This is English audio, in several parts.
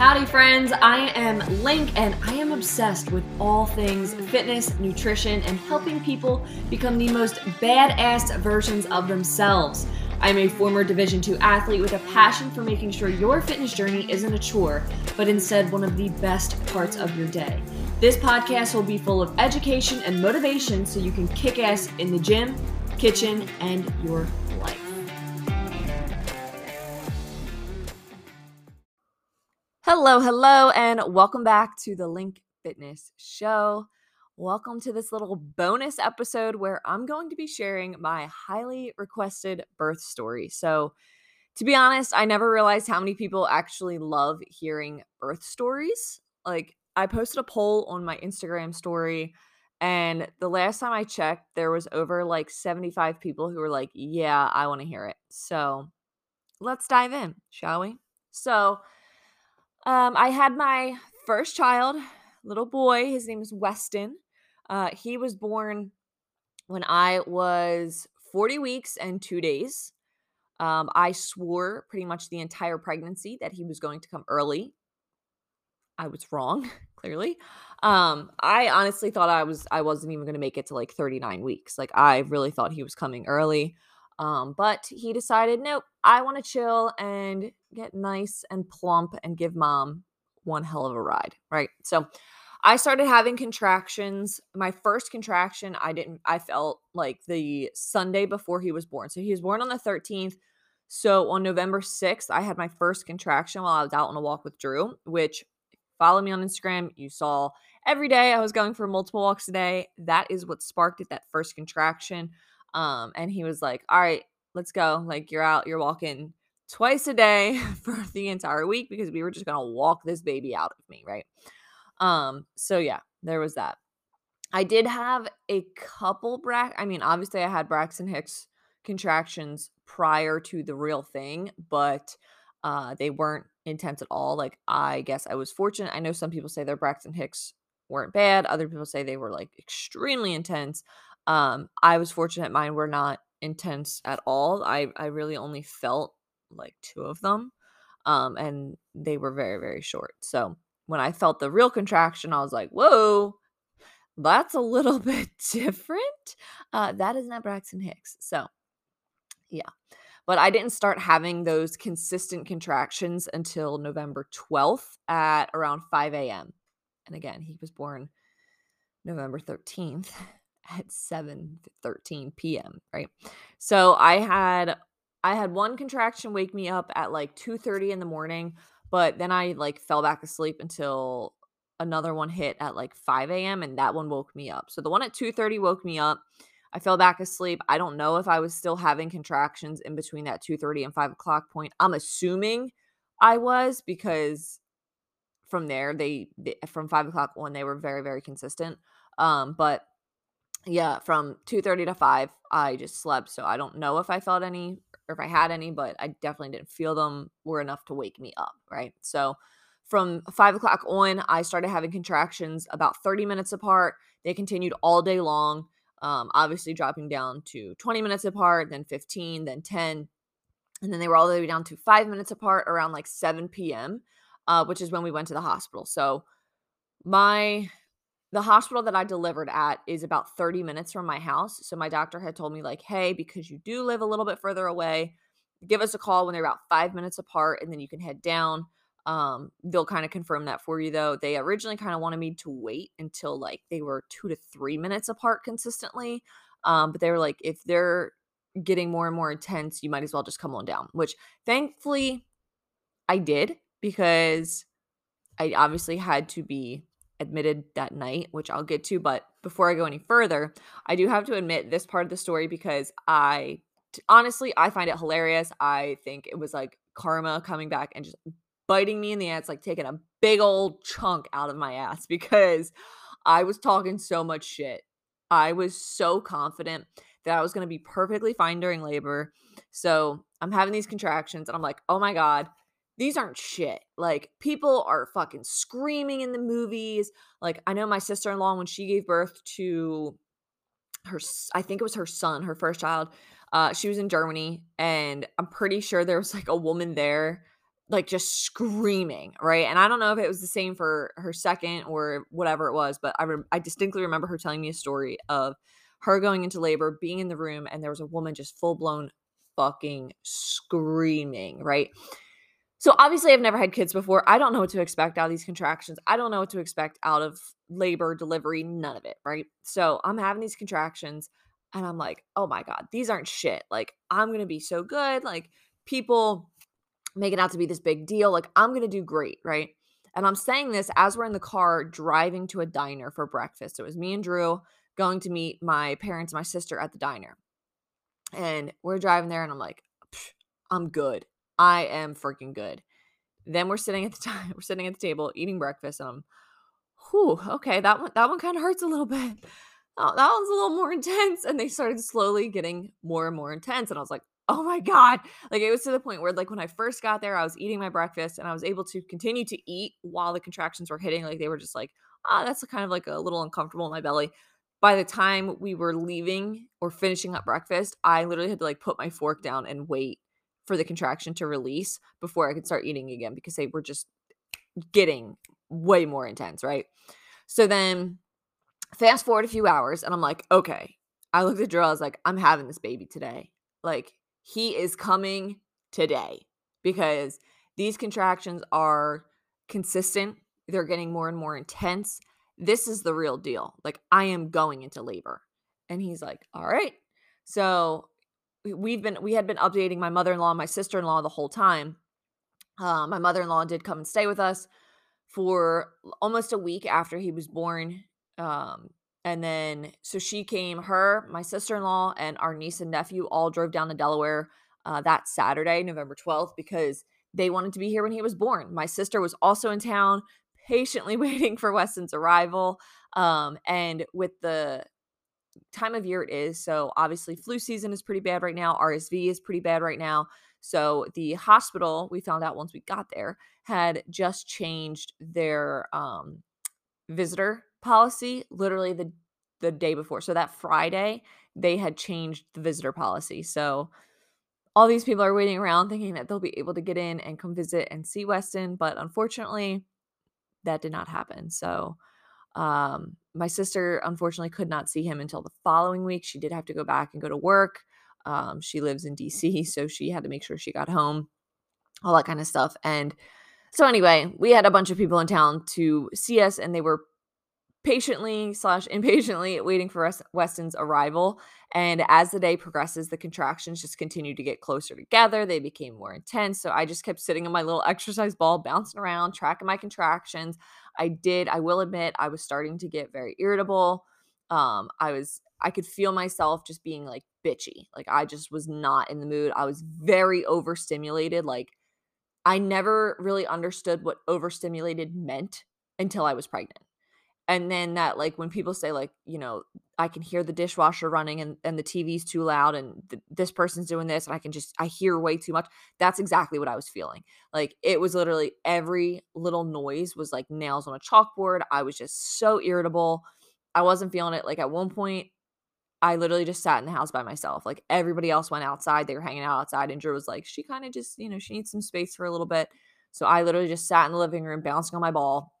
Howdy, friends. I am Link, and I am obsessed with all things fitness, nutrition, and helping people become the most badass versions of themselves. I'm a former Division II athlete with a passion for making sure your fitness journey isn't a chore, but instead one of the best parts of your day. This podcast will be full of education and motivation so you can kick ass in the gym, kitchen, and your life. Hello, hello, and welcome back to the Link Fitness Show. Welcome to this little bonus episode where I'm going to be sharing my highly requested birth story. So, to be honest, I never realized how many people actually love hearing birth stories. Like, I posted a poll on my Instagram story, and the last time I checked, there was over like 75 people who were like, Yeah, I want to hear it. So, let's dive in, shall we? So, um, I had my first child, little boy. His name is Weston. Uh, he was born when I was 40 weeks and two days. Um, I swore pretty much the entire pregnancy that he was going to come early. I was wrong, clearly. Um, I honestly thought I was I wasn't even going to make it to like 39 weeks. Like I really thought he was coming early. Um, but he decided, nope, I want to chill and get nice and plump and give mom one hell of a ride, right? So I started having contractions. My first contraction, I didn't, I felt like the Sunday before he was born. So he was born on the 13th. So on November 6th, I had my first contraction while I was out on a walk with Drew, which follow me on Instagram. You saw every day I was going for multiple walks a day. That is what sparked it, that first contraction. Um, and he was like, All right, let's go. Like, you're out, you're walking twice a day for the entire week because we were just gonna walk this baby out of me, right? Um, so yeah, there was that. I did have a couple Brax. I mean, obviously, I had Braxton Hicks contractions prior to the real thing, but uh, they weren't intense at all. Like, I guess I was fortunate. I know some people say their Braxton Hicks weren't bad. Other people say they were like extremely intense. Um, I was fortunate mine were not intense at all. I I really only felt like two of them. Um, and they were very, very short. So when I felt the real contraction, I was like, whoa, that's a little bit different. Uh, that is not Braxton Hicks. So yeah. But I didn't start having those consistent contractions until November 12th at around 5 a.m. And again, he was born November 13th at 7 13 p.m right so i had i had one contraction wake me up at like 2:30 in the morning but then i like fell back asleep until another one hit at like 5 a.m and that one woke me up. So the one at 2:30 woke me up. I fell back asleep. I don't know if i was still having contractions in between that 2:30 and 5 o'clock point. I'm assuming i was because from there they, from 5 o'clock on they were very very consistent. Um but yeah, from 2:30 to 5, I just slept. So I don't know if I felt any or if I had any, but I definitely didn't feel them were enough to wake me up. Right. So from five o'clock on, I started having contractions about 30 minutes apart. They continued all day long. Um, obviously dropping down to 20 minutes apart, then 15, then 10. And then they were all the way down to five minutes apart around like 7 p.m., uh, which is when we went to the hospital. So my the hospital that I delivered at is about 30 minutes from my house. So my doctor had told me, like, hey, because you do live a little bit further away, give us a call when they're about five minutes apart and then you can head down. Um, they'll kind of confirm that for you though. They originally kind of wanted me to wait until like they were two to three minutes apart consistently. Um, but they were like, if they're getting more and more intense, you might as well just come on down, which thankfully I did because I obviously had to be admitted that night, which I'll get to. But before I go any further, I do have to admit this part of the story because I honestly I find it hilarious. I think it was like karma coming back and just biting me in the ass, like taking a big old chunk out of my ass because I was talking so much shit. I was so confident that I was going to be perfectly fine during labor. So I'm having these contractions and I'm like, oh my God, these aren't shit. Like people are fucking screaming in the movies. Like I know my sister-in-law when she gave birth to her I think it was her son, her first child. Uh she was in Germany and I'm pretty sure there was like a woman there like just screaming, right? And I don't know if it was the same for her second or whatever it was, but I re- I distinctly remember her telling me a story of her going into labor, being in the room, and there was a woman just full blown fucking screaming, right? So obviously, I've never had kids before. I don't know what to expect out of these contractions. I don't know what to expect out of labor, delivery, none of it, right? So I'm having these contractions and I'm like, oh my God, these aren't shit. Like, I'm going to be so good. Like, people make it out to be this big deal. Like, I'm going to do great, right? And I'm saying this as we're in the car driving to a diner for breakfast. So it was me and Drew going to meet my parents, my sister at the diner. And we're driving there, and I'm like, I'm good. I am freaking good. Then we're sitting at the time, we're sitting at the table eating breakfast, and I'm, whew, okay, that one, that one kind of hurts a little bit. Oh, that one's a little more intense. And they started slowly getting more and more intense. And I was like, oh my God. Like it was to the point where, like, when I first got there, I was eating my breakfast and I was able to continue to eat while the contractions were hitting. Like they were just like, ah, oh, that's kind of like a little uncomfortable in my belly. By the time we were leaving or finishing up breakfast, I literally had to like put my fork down and wait for the contraction to release before I could start eating again because they were just getting way more intense, right? So then fast forward a few hours and I'm like, okay. I looked at Drew, I was like, I'm having this baby today. Like, he is coming today because these contractions are consistent. They're getting more and more intense. This is the real deal. Like, I am going into labor. And he's like, all right. So we've been we had been updating my mother-in-law my sister-in-law the whole time. Uh, my mother-in-law did come and stay with us for almost a week after he was born um, and then so she came her my sister-in-law and our niece and nephew all drove down to delaware uh, that saturday november 12th because they wanted to be here when he was born. My sister was also in town patiently waiting for weston's arrival um, and with the time of year it is. So obviously flu season is pretty bad right now. RSV is pretty bad right now. So the hospital, we found out once we got there, had just changed their um, visitor policy literally the the day before. So that Friday, they had changed the visitor policy. So all these people are waiting around thinking that they'll be able to get in and come visit and see Weston, but unfortunately, that did not happen. So um, my sister unfortunately could not see him until the following week. She did have to go back and go to work. Um, she lives in DC, so she had to make sure she got home, all that kind of stuff. And so, anyway, we had a bunch of people in town to see us, and they were patiently slash impatiently waiting for Weston's arrival. And as the day progresses, the contractions just continue to get closer together. They became more intense. So I just kept sitting in my little exercise ball, bouncing around, tracking my contractions. I did, I will admit, I was starting to get very irritable. Um, I was, I could feel myself just being like bitchy. Like I just was not in the mood. I was very overstimulated. Like I never really understood what overstimulated meant until I was pregnant and then that like when people say like you know i can hear the dishwasher running and, and the tv's too loud and th- this person's doing this and i can just i hear way too much that's exactly what i was feeling. Like it was literally every little noise was like nails on a chalkboard i was just so irritable i wasn't feeling it like at one point i literally just sat in the house by myself like everybody else went outside they were hanging out outside and drew was like she kind of just you know she needs some space for a little bit so i literally just sat in the living room bouncing on my ball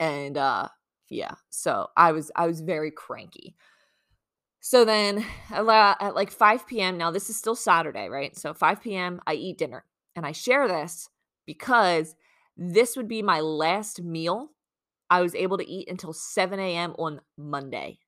and uh yeah so i was i was very cranky so then at like 5 p.m now this is still saturday right so 5 p.m i eat dinner and i share this because this would be my last meal i was able to eat until 7 a.m on monday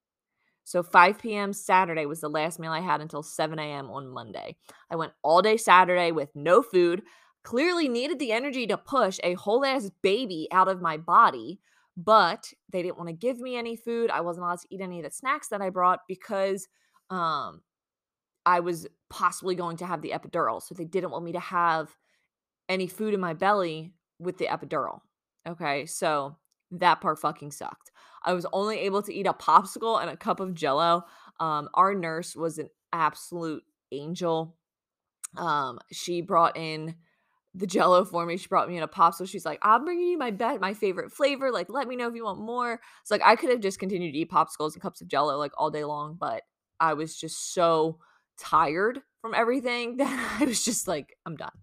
so 5 p.m. Saturday was the last meal I had until 7 a.m. on Monday. I went all day Saturday with no food, clearly needed the energy to push a whole ass baby out of my body but they didn't want to give me any food. I wasn't allowed to eat any of the snacks that I brought because um, I was possibly going to have the epidural. So they didn't want me to have any food in my belly with the epidural. Okay. So that part fucking sucked. I was only able to eat a popsicle and a cup of jello. Um, our nurse was an absolute angel. Um, she brought in the jello for me. She brought me in a popsicle. She's like, I'm bringing you my bet, my favorite flavor. Like, let me know if you want more. It's like I could have just continued to eat popsicles and cups of jello like all day long, but I was just so tired from everything that I was just like, I'm done.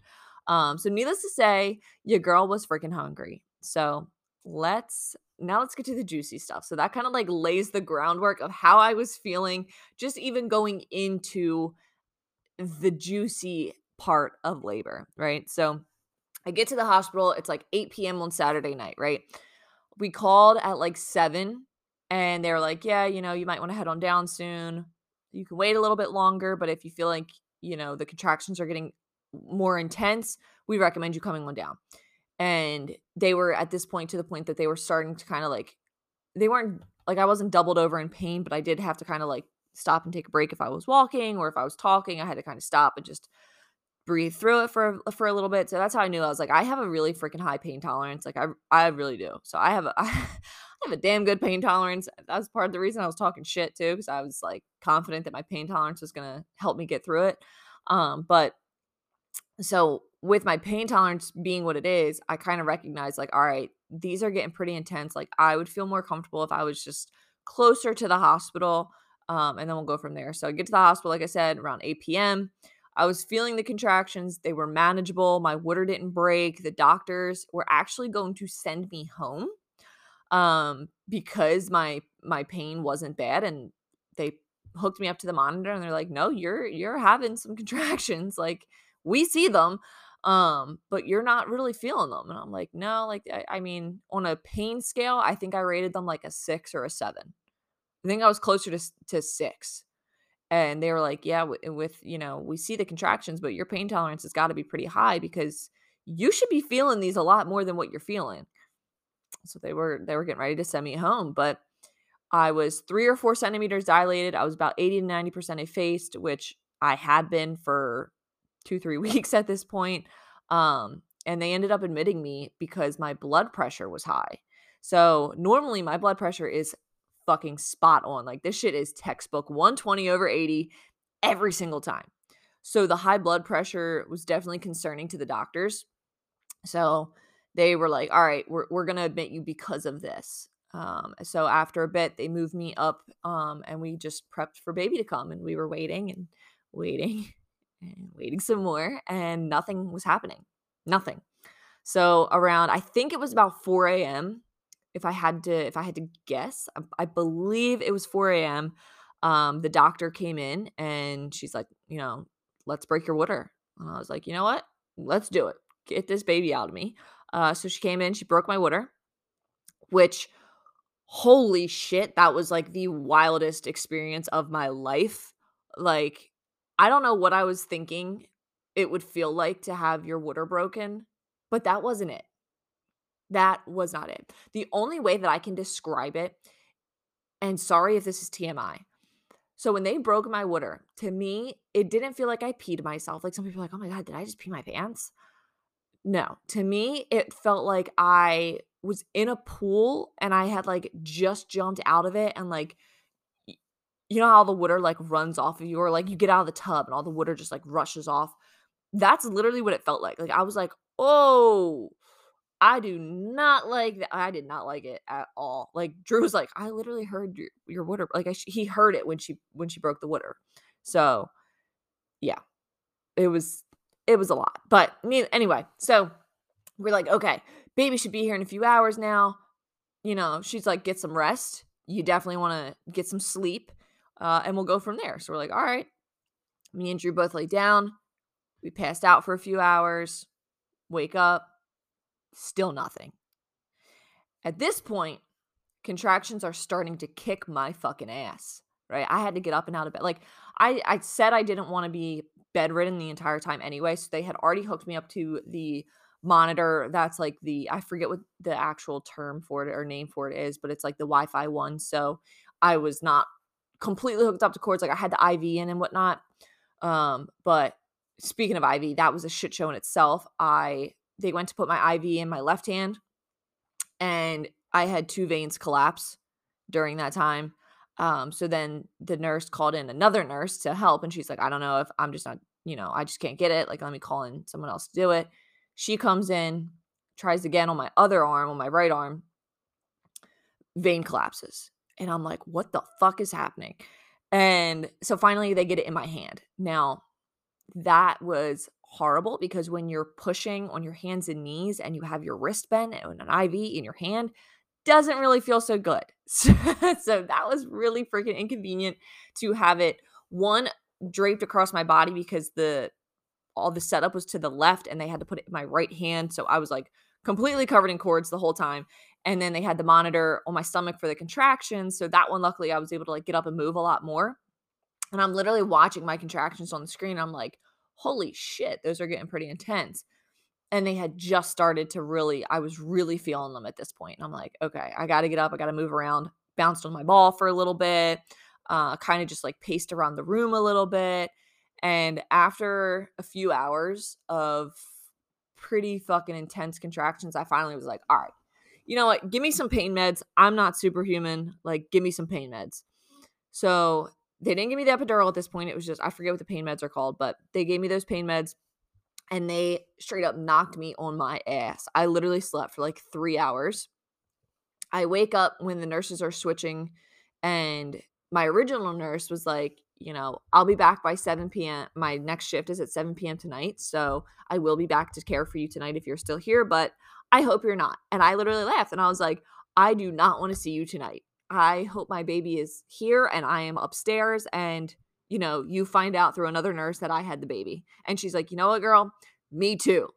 Um, so needless to say, your girl was freaking hungry. So let's now let's get to the juicy stuff. So that kind of like lays the groundwork of how I was feeling, just even going into the juicy part of labor, right? So I get to the hospital. It's like 8 p.m. on Saturday night, right? We called at like 7 and they were like, yeah, you know, you might want to head on down soon. You can wait a little bit longer, but if you feel like, you know, the contractions are getting more intense, we recommend you coming on down. And they were at this point to the point that they were starting to kind of like, they weren't like, I wasn't doubled over in pain, but I did have to kind of like stop and take a break if I was walking or if I was talking. I had to kind of stop and just breathe through it for for a little bit. So that's how I knew I was like, I have a really freaking high pain tolerance. Like I I really do. So I have a I have a damn good pain tolerance. That's part of the reason I was talking shit too, because I was like confident that my pain tolerance was gonna help me get through it. Um, but so with my pain tolerance being what it is, I kind of recognize like, all right, these are getting pretty intense. Like I would feel more comfortable if I was just closer to the hospital. Um, and then we'll go from there. So I get to the hospital, like I said, around 8 p.m. I was feeling the contractions. They were manageable. My water didn't break. The doctors were actually going to send me home um, because my my pain wasn't bad and they hooked me up to the monitor and they're like, "No, you're you're having some contractions. Like we see them, um, but you're not really feeling them." And I'm like, "No, like I, I mean, on a pain scale, I think I rated them like a 6 or a 7. I think I was closer to to 6." And they were like, "Yeah, with, you know, we see the contractions, but your pain tolerance has got to be pretty high because you should be feeling these a lot more than what you're feeling." So they were they were getting ready to send me home, but I was three or four centimeters dilated. I was about 80 to 90% effaced, which I had been for two, three weeks at this point. Um, and they ended up admitting me because my blood pressure was high. So normally my blood pressure is fucking spot on. Like this shit is textbook 120 over 80 every single time. So the high blood pressure was definitely concerning to the doctors. So they were like, all right, we're, we're going to admit you because of this. Um, so after a bit, they moved me up um, and we just prepped for baby to come. And we were waiting and waiting and waiting some more. And nothing was happening. Nothing. So around, I think it was about 4 a.m if I had to if I had to guess, I, I believe it was 4 a.m. Um, the doctor came in and she's like, you know, let's break your water. And I was like, you know what? Let's do it. Get this baby out of me. Uh, so she came in, she broke my water, which holy shit, that was like the wildest experience of my life. Like, I don't know what I was thinking it would feel like to have your water broken, but that wasn't it. That was not it. The only way that I can describe it, and sorry if this is TMI. So when they broke my water, to me, it didn't feel like I peed myself. Like some people are like, oh my God, did I just pee my pants? No, to me, it felt like I was in a pool and I had like just jumped out of it and like you know how the water like runs off of you or like you get out of the tub and all the water just like rushes off. That's literally what it felt like. Like I was like, "Oh, I do not like that. I did not like it at all. Like Drew was like, I literally heard your, your water. Like I, he heard it when she when she broke the water. So yeah, it was it was a lot. But anyway, so we're like, okay, baby should be here in a few hours now. You know, she's like, get some rest. You definitely want to get some sleep, uh, and we'll go from there. So we're like, all right. Me and Drew both lay down. We passed out for a few hours. Wake up Still nothing. At this point, contractions are starting to kick my fucking ass, right? I had to get up and out of bed. Like I I said I didn't want to be bedridden the entire time anyway, so they had already hooked me up to the monitor that's like the I forget what the actual term for it or name for it is, but it's like the Wi-Fi one. So I was not completely hooked up to cords. Like I had the IV in and whatnot. Um, but speaking of IV, that was a shit show in itself. I they went to put my IV in my left hand and I had two veins collapse during that time. Um, so then the nurse called in another nurse to help, and she's like, I don't know if I'm just not, you know, I just can't get it. Like, let me call in someone else to do it. She comes in, tries again on my other arm, on my right arm, vein collapses. And I'm like, what the fuck is happening? And so finally they get it in my hand. Now, that was horrible because when you're pushing on your hands and knees and you have your wrist bent and an IV in your hand, doesn't really feel so good. So, so that was really freaking inconvenient to have it one draped across my body because the all the setup was to the left and they had to put it in my right hand. So I was like completely covered in cords the whole time. And then they had the monitor on my stomach for the contractions. So that one, luckily, I was able to like get up and move a lot more. And I'm literally watching my contractions on the screen. I'm like, holy shit, those are getting pretty intense and they had just started to really i was really feeling them at this point and i'm like okay i gotta get up i gotta move around bounced on my ball for a little bit uh, kind of just like paced around the room a little bit and after a few hours of pretty fucking intense contractions i finally was like all right you know what give me some pain meds i'm not superhuman like give me some pain meds. So they didn't give me the epidural at this point it was just i forget what the pain meds are called but they gave me those pain meds and they straight up knocked me on my ass. I literally slept for like three hours. I wake up when the nurses are switching, and my original nurse was like, you know, I'll be back by 7 p.m. My next shift is at 7 p.m. tonight. So I will be back to care for you tonight if you're still here, but I hope you're not. And I literally laughed and I was like, I do not want to see you tonight. I hope my baby is here and I am upstairs and you know, you find out through another nurse that I had the baby. And she's like, you know what, girl? Me too.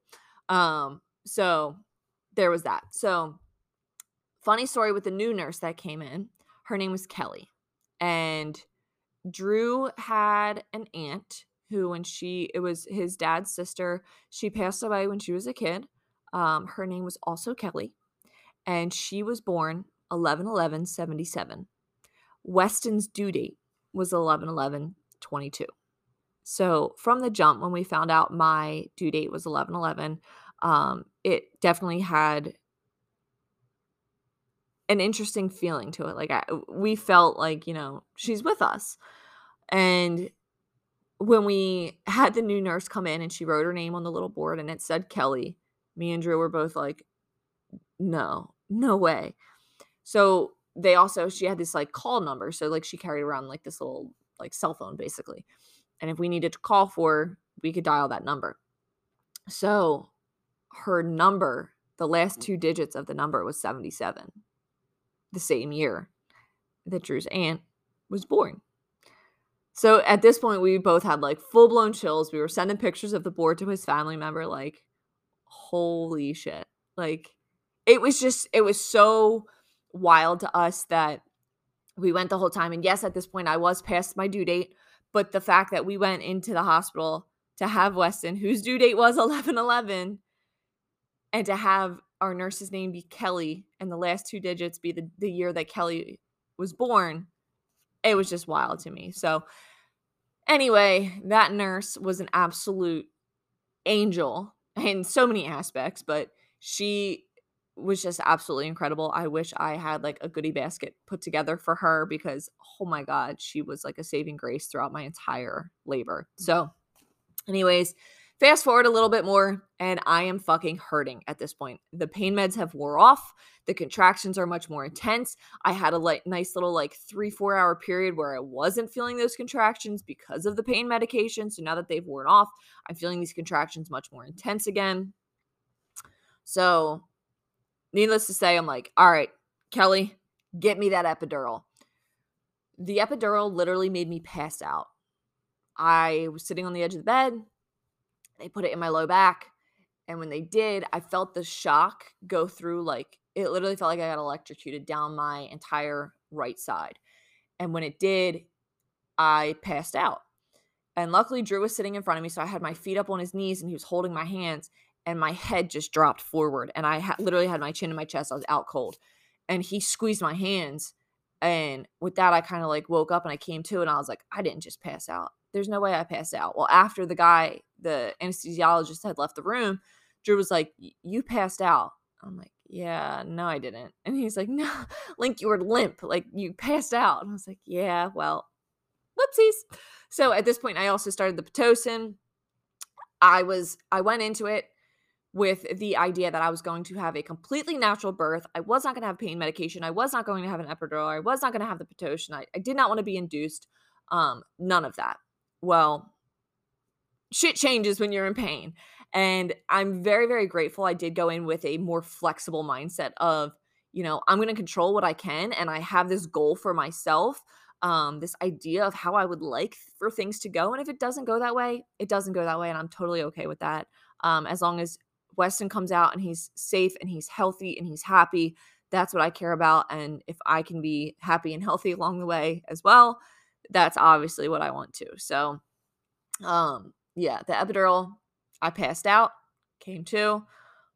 Um, so there was that. So funny story with the new nurse that came in. Her name was Kelly. And Drew had an aunt who, when she, it was his dad's sister, she passed away when she was a kid. Um, her name was also Kelly. And she was born 11 11 77. Weston's due date was 11 11 22. So from the jump, when we found out my due date was 11 11, um, it definitely had an interesting feeling to it. Like I, we felt like, you know, she's with us. And when we had the new nurse come in and she wrote her name on the little board and it said Kelly, me and Drew were both like, no, no way. So they also, she had this like call number. So like she carried around like this little like cell phone basically. And if we needed to call for, we could dial that number. So her number, the last two digits of the number was 77, the same year that Drew's aunt was born. So at this point, we both had like full blown chills. We were sending pictures of the board to his family member, like, holy shit. Like, it was just, it was so wild to us that we went the whole time. And yes, at this point, I was past my due date, but the fact that we went into the hospital to have Weston, whose due date was 11 11, and to have our nurse's name be Kelly and the last two digits be the, the year that Kelly was born, it was just wild to me. So, anyway, that nurse was an absolute angel in so many aspects, but she was just absolutely incredible. I wish I had like a goodie basket put together for her because oh my god, she was like a saving grace throughout my entire labor. So, anyways, fast forward a little bit more and I am fucking hurting at this point. The pain meds have wore off. The contractions are much more intense. I had a like nice little like 3-4 hour period where I wasn't feeling those contractions because of the pain medication. So now that they've worn off, I'm feeling these contractions much more intense again. So, needless to say, I'm like, all right, Kelly, get me that epidural. The epidural literally made me pass out. I was sitting on the edge of the bed. They put it in my low back. And when they did, I felt the shock go through like it literally felt like I got electrocuted down my entire right side. And when it did, I passed out. And luckily, Drew was sitting in front of me. So I had my feet up on his knees and he was holding my hands and my head just dropped forward and I ha- literally had my chin in my chest. I was out cold. And he squeezed my hands. And with that, I kind of like woke up and I came to and I was like, I didn't just pass out. There's no way I passed out. Well, after the guy, the anesthesiologist had left the room, Drew was like, You passed out. I'm like, Yeah, no, I didn't. And he's like, No, Link, you were limp. Like you passed out. And I was like, Yeah, well, whoopsies. So at this point, I also started the Pitocin. I was, I went into it with the idea that I was going to have a completely natural birth. I was not going to have pain medication. I was not going to have an epidural. I was not going to have the Pitocin. I, I did not want to be induced. Um, none of that. Well, shit changes when you're in pain. And I'm very, very grateful I did go in with a more flexible mindset of, you know, I'm going to control what I can. And I have this goal for myself, um, this idea of how I would like for things to go. And if it doesn't go that way, it doesn't go that way. And I'm totally okay with that. Um, as long as Weston comes out and he's safe and he's healthy and he's happy, that's what I care about. And if I can be happy and healthy along the way as well, that's obviously what I want to. So, um, yeah, the epidural, I passed out, came to.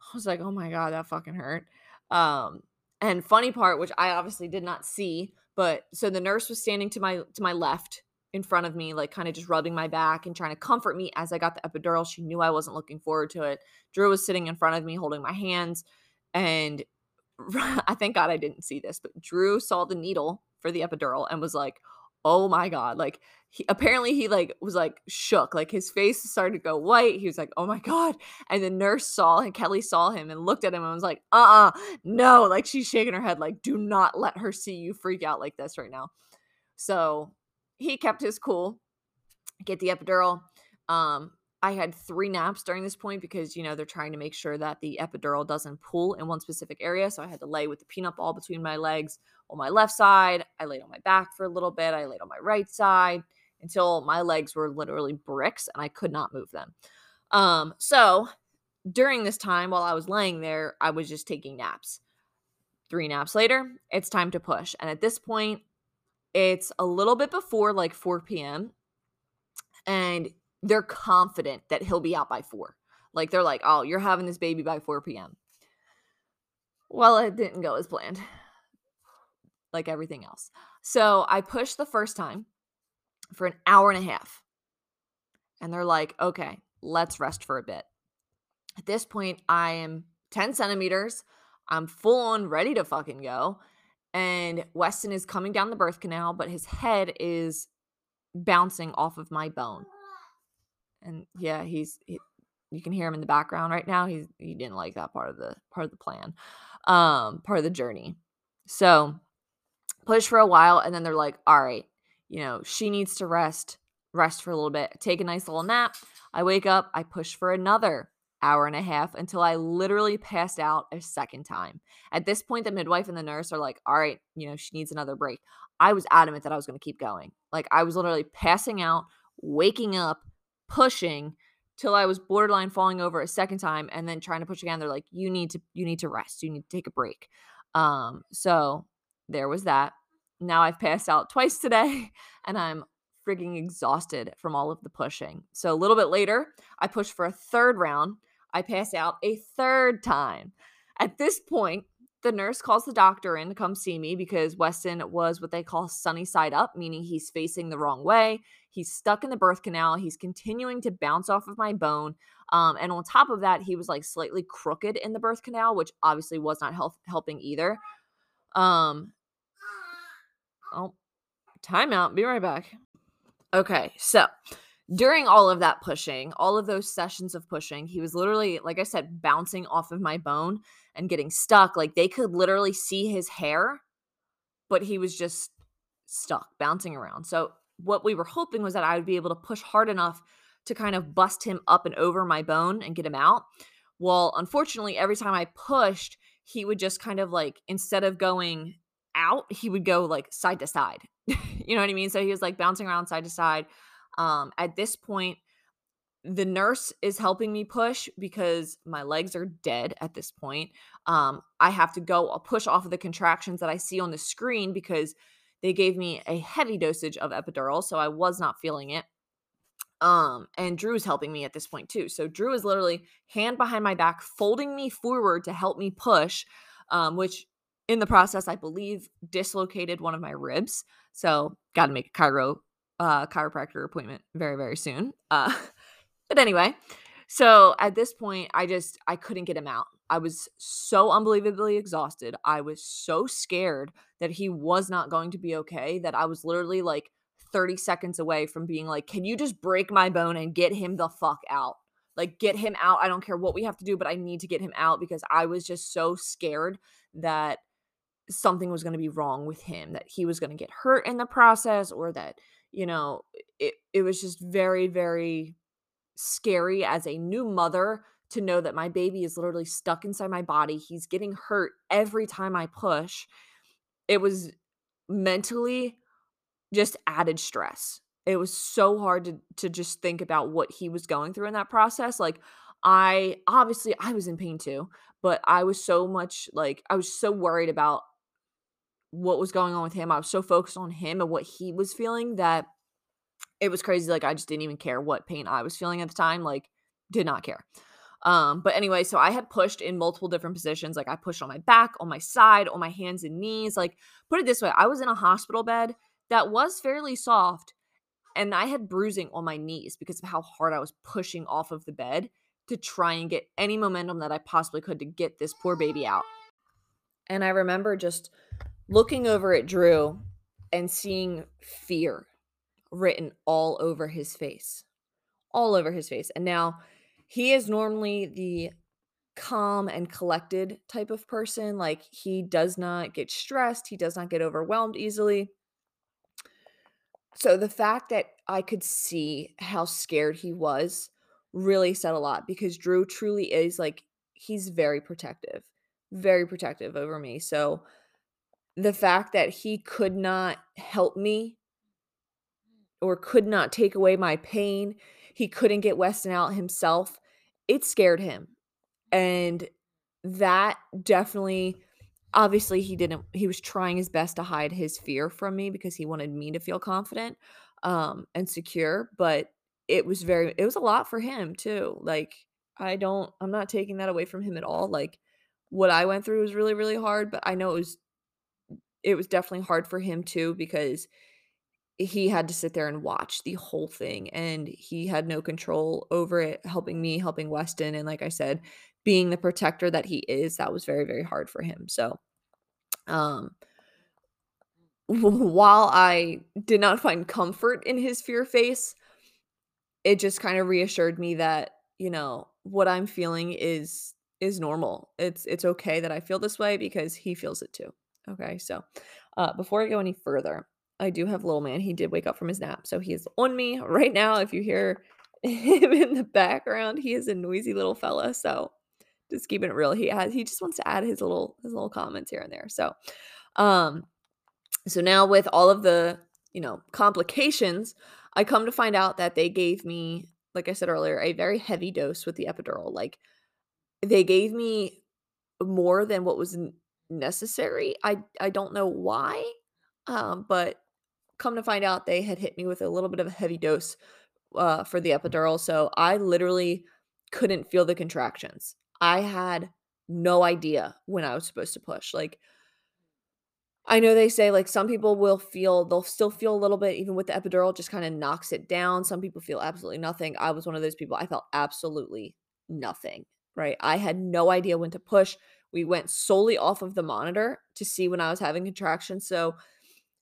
I was like, oh my God, that fucking hurt. Um, and funny part, which I obviously did not see, but so the nurse was standing to my to my left in front of me, like kind of just rubbing my back and trying to comfort me as I got the epidural. She knew I wasn't looking forward to it. Drew was sitting in front of me holding my hands. And I thank God I didn't see this, but Drew saw the needle for the epidural and was like, oh my God. Like he apparently he like was like shook like his face started to go white he was like oh my god and the nurse saw and kelly saw him and looked at him and was like uh-uh no like she's shaking her head like do not let her see you freak out like this right now so he kept his cool get the epidural um I had three naps during this point because, you know, they're trying to make sure that the epidural doesn't pull in one specific area. So I had to lay with the peanut ball between my legs on my left side. I laid on my back for a little bit. I laid on my right side until my legs were literally bricks and I could not move them. Um, so during this time while I was laying there, I was just taking naps. Three naps later, it's time to push. And at this point, it's a little bit before like 4 p.m. And they're confident that he'll be out by 4. Like they're like, oh, you're having this baby by 4 p.m. Well, it didn't go as planned, like everything else. So I pushed the first time for an hour and a half. And they're like, okay, let's rest for a bit. At this point, I am 10 centimeters. I'm full on ready to fucking go. And Weston is coming down the birth canal, but his head is bouncing off of my bone. And yeah, he's he, you can hear him in the background right now. He's he didn't like that part of the part of the plan. Um, part of the journey. So push for a while and then they're like, "All right, you know, she needs to rest, rest for a little bit, take a nice little nap. I wake up, I push for another hour and a half until I literally passed out a second time. At this point, the midwife and the nurse are like, all right, you know, she needs another break. I was adamant that I was going to keep going. Like, I was literally passing out, waking up, pushing till I was borderline falling over a second time and then trying to push again. They're like, you need to, you need to rest. You need to take a break. Um, so there was that. Now I've passed out twice today and I'm freaking exhausted from all of the pushing. So a little bit later, I pushed for a third round. I pass out a third time. At this point, the nurse calls the doctor in to come see me because Weston was what they call sunny side up, meaning he's facing the wrong way. He's stuck in the birth canal. He's continuing to bounce off of my bone. Um, and on top of that, he was like slightly crooked in the birth canal, which obviously was not help- helping either. Um, Oh, timeout. Be right back. Okay, so during all of that pushing, all of those sessions of pushing, he was literally, like I said, bouncing off of my bone and getting stuck. Like they could literally see his hair, but he was just stuck, bouncing around. So, what we were hoping was that I would be able to push hard enough to kind of bust him up and over my bone and get him out. Well, unfortunately, every time I pushed, he would just kind of like, instead of going out, he would go like side to side. you know what I mean? So he was like bouncing around side to side. Um, at this point, the nurse is helping me push because my legs are dead at this point. Um, I have to go I'll push off of the contractions that I see on the screen because they gave me a heavy dosage of epidural, so I was not feeling it. Um, and Drew's helping me at this point too. So Drew is literally hand behind my back, folding me forward to help me push, um, which in the process, I believe dislocated one of my ribs. So got to make a chiro uh, chiropractor appointment very very soon. Uh, but anyway, so at this point, I just I couldn't get him out. I was so unbelievably exhausted. I was so scared that he was not going to be okay that I was literally like 30 seconds away from being like, "Can you just break my bone and get him the fuck out?" Like get him out. I don't care what we have to do, but I need to get him out because I was just so scared that something was going to be wrong with him, that he was going to get hurt in the process, or that, you know, it, it was just very, very scary as a new mother to know that my baby is literally stuck inside my body. He's getting hurt every time I push. It was mentally just added stress. It was so hard to to just think about what he was going through in that process. Like I obviously I was in pain too, but I was so much like I was so worried about what was going on with him. I was so focused on him and what he was feeling that it was crazy. Like I just didn't even care what pain I was feeling at the time. Like did not care. Um, but anyway, so I had pushed in multiple different positions. Like I pushed on my back, on my side, on my hands and knees. Like put it this way, I was in a hospital bed that was fairly soft and I had bruising on my knees because of how hard I was pushing off of the bed to try and get any momentum that I possibly could to get this poor baby out. And I remember just looking over at Drew and seeing fear written all over his face. All over his face. And now he is normally the calm and collected type of person. Like he does not get stressed, he does not get overwhelmed easily. So the fact that I could see how scared he was really said a lot because Drew truly is like he's very protective, very protective over me. So the fact that he could not help me or could not take away my pain, he couldn't get Weston out himself, it scared him. And that definitely obviously he didn't he was trying his best to hide his fear from me because he wanted me to feel confident um and secure, but it was very it was a lot for him too. Like I don't I'm not taking that away from him at all. Like what I went through was really really hard, but I know it was it was definitely hard for him too because he had to sit there and watch the whole thing and he had no control over it helping me helping weston and like i said being the protector that he is that was very very hard for him so um while i did not find comfort in his fear face it just kind of reassured me that you know what i'm feeling is is normal. It's it's okay that i feel this way because he feels it too okay so uh before i go any further I do have little man. He did wake up from his nap. So he is on me right now. If you hear him in the background, he is a noisy little fella. So just keeping it real. He has he just wants to add his little his little comments here and there. So um so now with all of the, you know, complications, I come to find out that they gave me, like I said earlier, a very heavy dose with the epidural. Like they gave me more than what was necessary. I I don't know why. Um, but come to find out they had hit me with a little bit of a heavy dose uh, for the epidural. So I literally couldn't feel the contractions. I had no idea when I was supposed to push. Like, I know they say like some people will feel they'll still feel a little bit even with the epidural just kind of knocks it down. Some people feel absolutely nothing. I was one of those people. I felt absolutely nothing, right? I had no idea when to push. We went solely off of the monitor to see when I was having contractions. So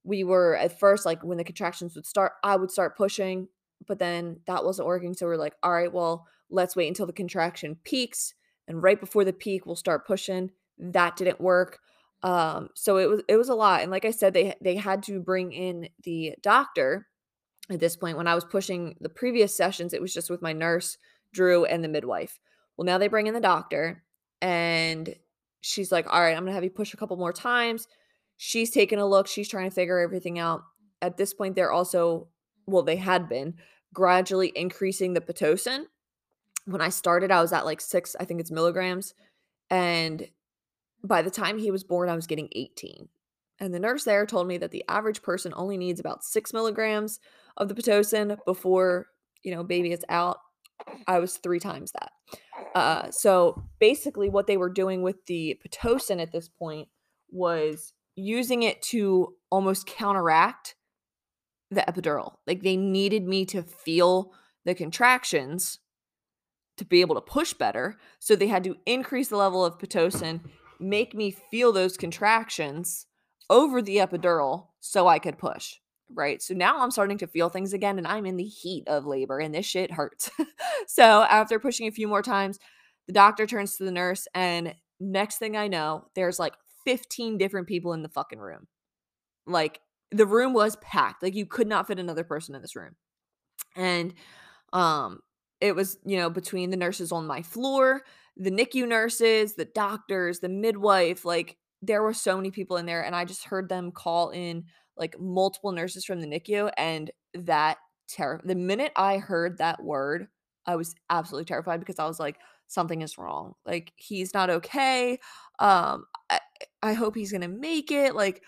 we were at first like when the contractions would start, I would start pushing, but then that wasn't working. So we're like, all right, well, let's wait until the contraction peaks. And right before the peak, we'll start pushing. That didn't work. Um, so it was it was a lot. And like I said, they they had to bring in the doctor at this point. When I was pushing the previous sessions, it was just with my nurse, Drew, and the midwife. Well, now they bring in the doctor, and she's like, All right, I'm gonna have you push a couple more times she's taking a look, she's trying to figure everything out. At this point, they're also, well, they had been gradually increasing the Pitocin. When I started, I was at like six, I think it's milligrams. And by the time he was born, I was getting 18. And the nurse there told me that the average person only needs about six milligrams of the Pitocin before, you know, baby is out. I was three times that. Uh, so basically, what they were doing with the Pitocin at this point was using it to almost counteract the epidural. Like they needed me to feel the contractions to be able to push better. So they had to increase the level of Pitocin, make me feel those contractions over the epidural so I could push. Right. So now I'm starting to feel things again and I'm in the heat of labor and this shit hurts. so after pushing a few more times, the doctor turns to the nurse and next thing I know, there's like 15 different people in the fucking room. Like the room was packed. Like you could not fit another person in this room. And um it was, you know, between the nurses on my floor, the NICU nurses, the doctors, the midwife, like there were so many people in there and I just heard them call in like multiple nurses from the NICU and that terror the minute I heard that word, I was absolutely terrified because I was like something is wrong. Like he's not okay. Um I, I hope he's going to make it. Like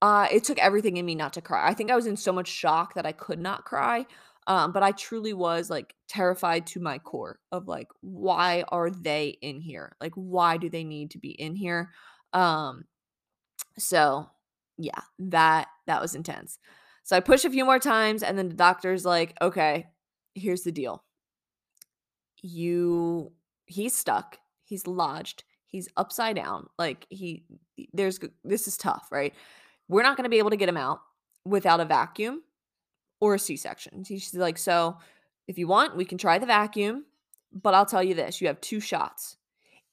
uh it took everything in me not to cry. I think I was in so much shock that I could not cry. Um, but I truly was like terrified to my core of like, why are they in here? Like, why do they need to be in here? Um, so yeah, that that was intense. So I push a few more times, and then the doctor's like, okay, here's the deal. You he's stuck, he's lodged, he's upside down. Like he there's this is tough, right? We're not gonna be able to get him out without a vacuum or a C-section. She's like, so if you want, we can try the vacuum, but I'll tell you this you have two shots.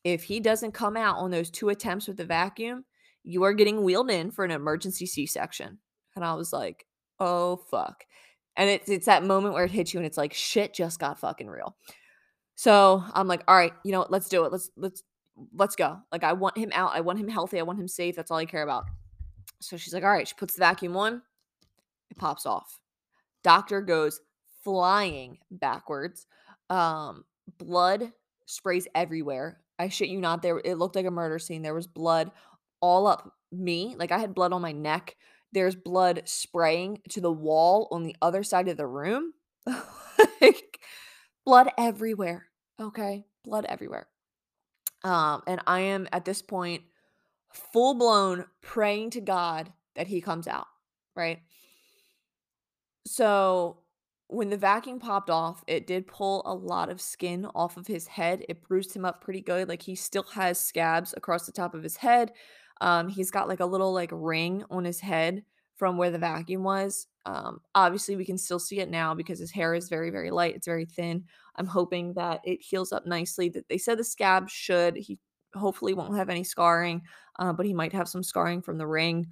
If he doesn't come out on those two attempts with the vacuum, you are getting wheeled in for an emergency C section. And I was like, oh, fuck. And it's, it's that moment where it hits you and it's like, shit just got fucking real. So I'm like, all right, you know what? Let's do it. Let's, let's, let's go. Like, I want him out. I want him healthy. I want him safe. That's all I care about. So she's like, all right. She puts the vacuum on. It pops off. Doctor goes flying backwards. Um, blood sprays everywhere. I shit you not. There, it looked like a murder scene. There was blood all up me. Like I had blood on my neck. There's blood spraying to the wall on the other side of the room. like blood everywhere. Okay, blood everywhere. Um, and I am at this point full blown praying to God that he comes out. Right. So when the vacuum popped off, it did pull a lot of skin off of his head. It bruised him up pretty good. Like he still has scabs across the top of his head. Um, he's got like a little like ring on his head from where the vacuum was. Um, obviously, we can still see it now because his hair is very, very light. It's very thin. I'm hoping that it heals up nicely. That they said the scab should. He hopefully won't have any scarring, uh, but he might have some scarring from the ring.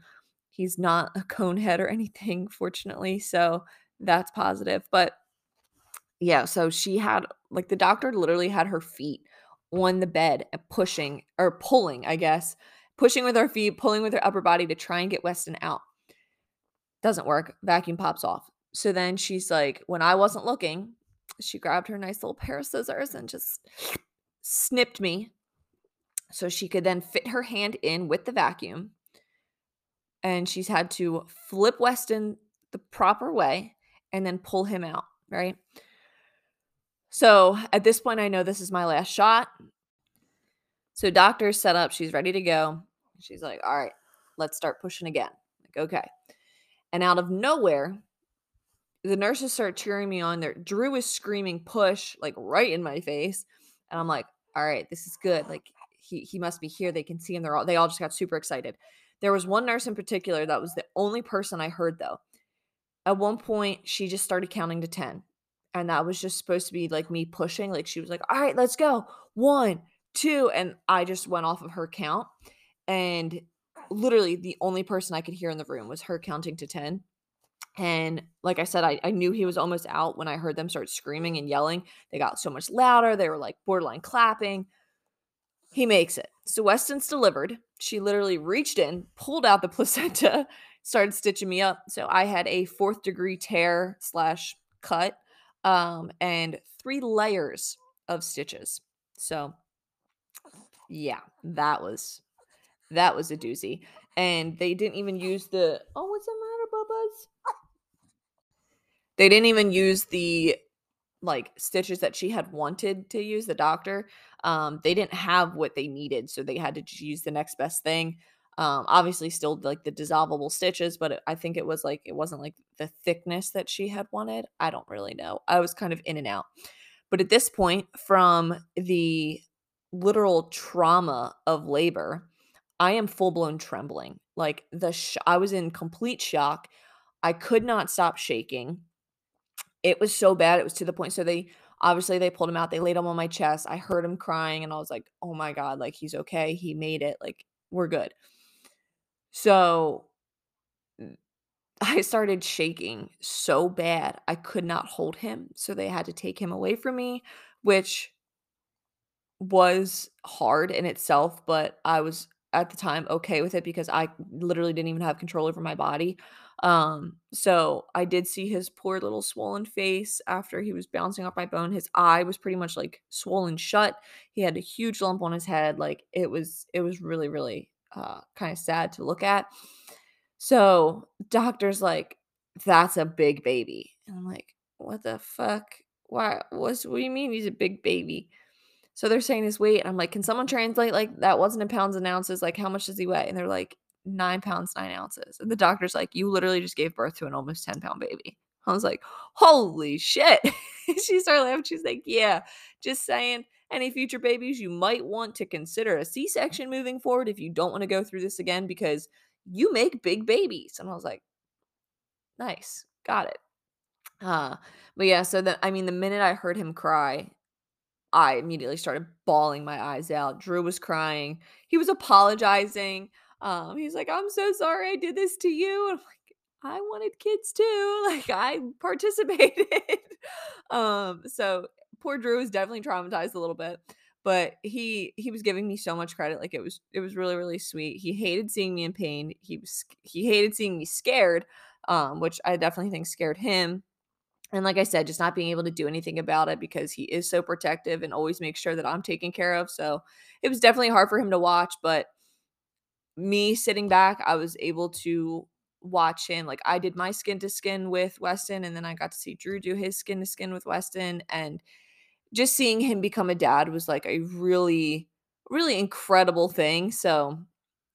He's not a cone head or anything, fortunately. So that's positive. But yeah, so she had like the doctor literally had her feet on the bed pushing or pulling, I guess, pushing with her feet, pulling with her upper body to try and get Weston out. Doesn't work. Vacuum pops off. So then she's like, when I wasn't looking, she grabbed her nice little pair of scissors and just snipped me so she could then fit her hand in with the vacuum and she's had to flip Weston the proper way and then pull him out, right? So at this point, I know this is my last shot. So doctor's set up, she's ready to go. She's like, all right, let's start pushing again. Like, okay. And out of nowhere, the nurses start cheering me on. There, Drew is screaming, push, like right in my face. And I'm like, all right, this is good. Like he he must be here. They can see him. They're all they all just got super excited. There was one nurse in particular that was the only person I heard though. At one point, she just started counting to 10. And that was just supposed to be like me pushing. Like she was like, all right, let's go. One, two. And I just went off of her count. And literally the only person I could hear in the room was her counting to 10. And like I said, I, I knew he was almost out when I heard them start screaming and yelling. They got so much louder. They were like borderline clapping. He makes it. So Weston's delivered. She literally reached in, pulled out the placenta, started stitching me up. So I had a fourth degree tear slash cut, um, and three layers of stitches. So yeah, that was that was a doozy. And they didn't even use the oh, what's the matter, Bubba's? They didn't even use the like stitches that she had wanted to use the doctor um they didn't have what they needed so they had to use the next best thing um obviously still like the dissolvable stitches but i think it was like it wasn't like the thickness that she had wanted i don't really know i was kind of in and out but at this point from the literal trauma of labor i am full blown trembling like the sh- i was in complete shock i could not stop shaking it was so bad. It was to the point. So they obviously they pulled him out. They laid him on my chest. I heard him crying, and I was like, "Oh my god! Like he's okay. He made it. Like we're good." So mm, I started shaking so bad, I could not hold him, so they had to take him away from me, which was hard in itself, but I was, at the time, okay with it because I literally didn't even have control over my body. Um, so I did see his poor little swollen face after he was bouncing off my bone. His eye was pretty much, like, swollen shut. He had a huge lump on his head, like, it was it was really, really, uh, kinda sad to look at. So, doctor's like, "That's a big baby." And I'm like, "What the fuck? Why what's what do you mean he's a big baby?" So they're saying his weight, And I'm like, "Can someone translate, like, that wasn't in pounds and ounces, like, how much does he weigh?" And they're like, "9 pounds, 9 ounces." And the doctor's like, "You literally just gave birth to an almost ten-pound baby." I was like, "Holy shit." She started laughing, she's like, "Yeah, just saying, any future babies, you might want to consider a C-section moving forward if you don't wanna go through this again because you make big babies." And I was like "Nice, got it." Uh, but yeah, so the I mean, the minute I heard him cry, I immediately started bawling my eyes out. Drew was crying, he was apologizing, um, he's like, "I'm so sorry I did this to you." I'm like, "I wanted kids too, like, I participated." Um, so poor Drew was definitely traumatized a little bit, but he he was giving me so much credit, like, it was it was really, really sweet. He hated seeing me in pain, he was he hated seeing me scared, um, which I definitely think scared him. And like I said, just not being able to do anything about it because he is so protective and always makes sure that I'm taken care of, so it was definitely hard for him to watch, but me sitting back, I was able to watch him, like, I did my skin to skin with Weston, and then I got to see Drew do his skin to skin with Weston, and just seeing him become a dad was, like, a really, really incredible thing, so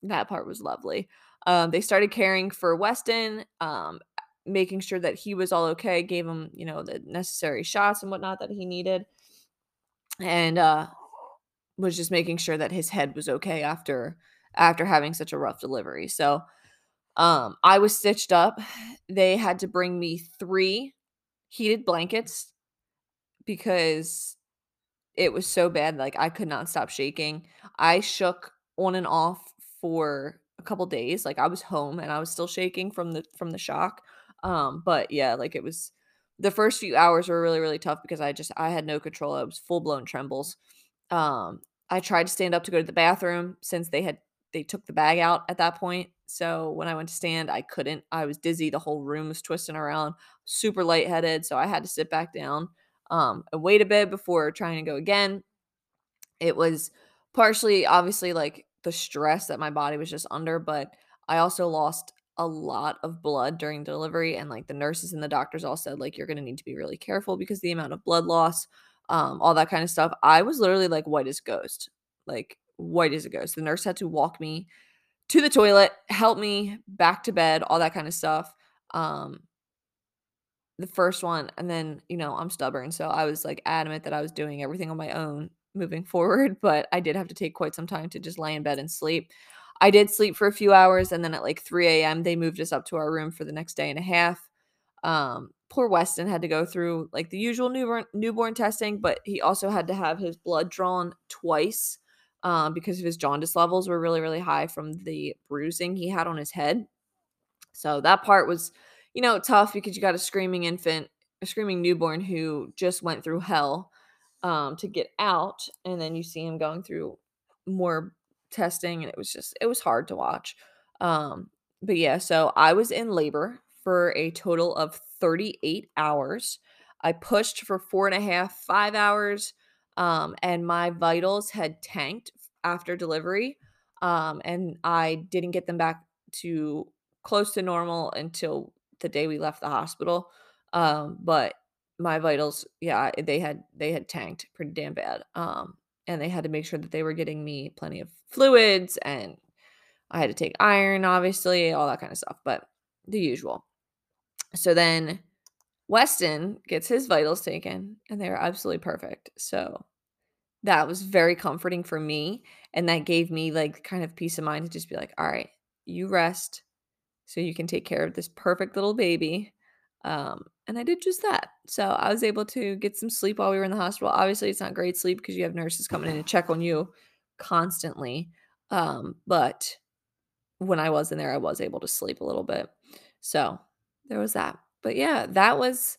that part was lovely. Um, they started caring for Weston, um, making sure that he was all okay, gave him, you know, the necessary shots and whatnot that he needed and, uh, was just making sure that his head was okay after after having such a rough delivery, so, um, I was stitched up. They had to bring me 3 heated blankets because it was so bad, like, I could not stop shaking. I shook on and off for a couple days, like, I was home and I was still shaking from the from the shock, um, but yeah, like, it was the first few hours were really, really tough because I just I had no control, I was full-blown trembles. Um, I tried to stand up to go to the bathroom since they had they took the bag out at that point, so when I went to stand, I couldn't, I was dizzy, the whole room was twisting around, super lightheaded, so I had to sit back down, um, and wait a bit before trying to go again. It was partially, obviously, like, the stress that my body was just under, but I also lost a lot of blood during delivery, and, like, the nurses and the doctors all said, like, "You're gonna need to be really careful because the amount of blood loss," um, all that kinda stuff. I was literally, like, white as ghost, like, white as a ghost. The nurse had to walk me to the toilet, help me back to bed, all that kinda stuff, um the first one, and then, you know, I'm stubborn, so I was, like, adamant that I was doing everything on my own moving forward, but I did have to take quite some time to just lay in bed and sleep. I did sleep for a few hours, and then at, like, 3 AM, they moved us up to our room for the next day and a half. Um, poor Weston had to go through, like, the usual newborn newborn testing, but he also had to have his blood drawn twice, um, because of his jaundice levels were really, really high from the bruising he had on his head. So that part was, you know, tough because you got a screaming infant, a screaming newborn who just went through hell, um, to get out, and then you see him going through more testing, and it was just it was hard to watch. Um, but yeah, so I was in labor for a total of 38 hours. I pushed for four and a half, five hours, um, and my vitals had tanked after delivery, um, and I didn't get them back to close to normal until the day we left the hospital, um, but my vitals, yeah, they had they had tanked pretty damn bad, um, and they had to make sure that they were getting me plenty of fluids, and I had to take iron, obviously, all that kinda stuff, but the usual. So then Weston gets his vitals taken, and they were absolutely perfect, so that was very comforting for me, and that gave me, like, kind of peace of mind to just be like, "Alright, you rest so you can take care of this perfect little baby," um, and I did just that. So I was able to get some sleep while we were in the hospital. Obviously, it's not great sleep because you have nurses coming in and check on you constantly, um, but when I was in there, I was able to sleep a little bit. So there was that. But yeah, that was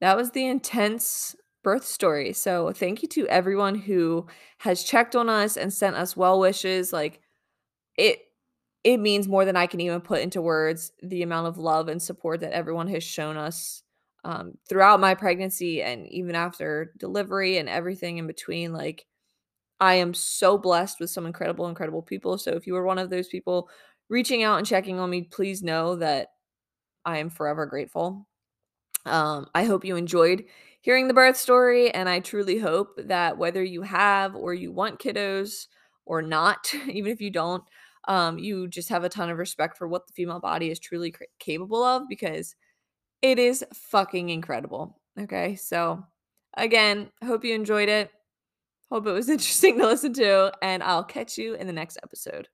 that was the intense birth story. So thank you to everyone who has checked on us and sent us well wishes. Like it it means more than I can even put into words the amount of love and support that everyone has shown us um, throughout my pregnancy and even after delivery and everything in between. Like I am so blessed with some incredible, incredible people. So if you were one of those people reaching out and checking on me, please know that I am forever grateful. Um, I hope you enjoyed hearing the birth story, and I truly hope that whether you have or you want kiddos or not, even if you don't, um, you just have a ton of respect for what the female body is truly capable of because it is fucking incredible. Okay, so again, hope you enjoyed it. Hope it was interesting to listen to, and I'll catch you in the next episode.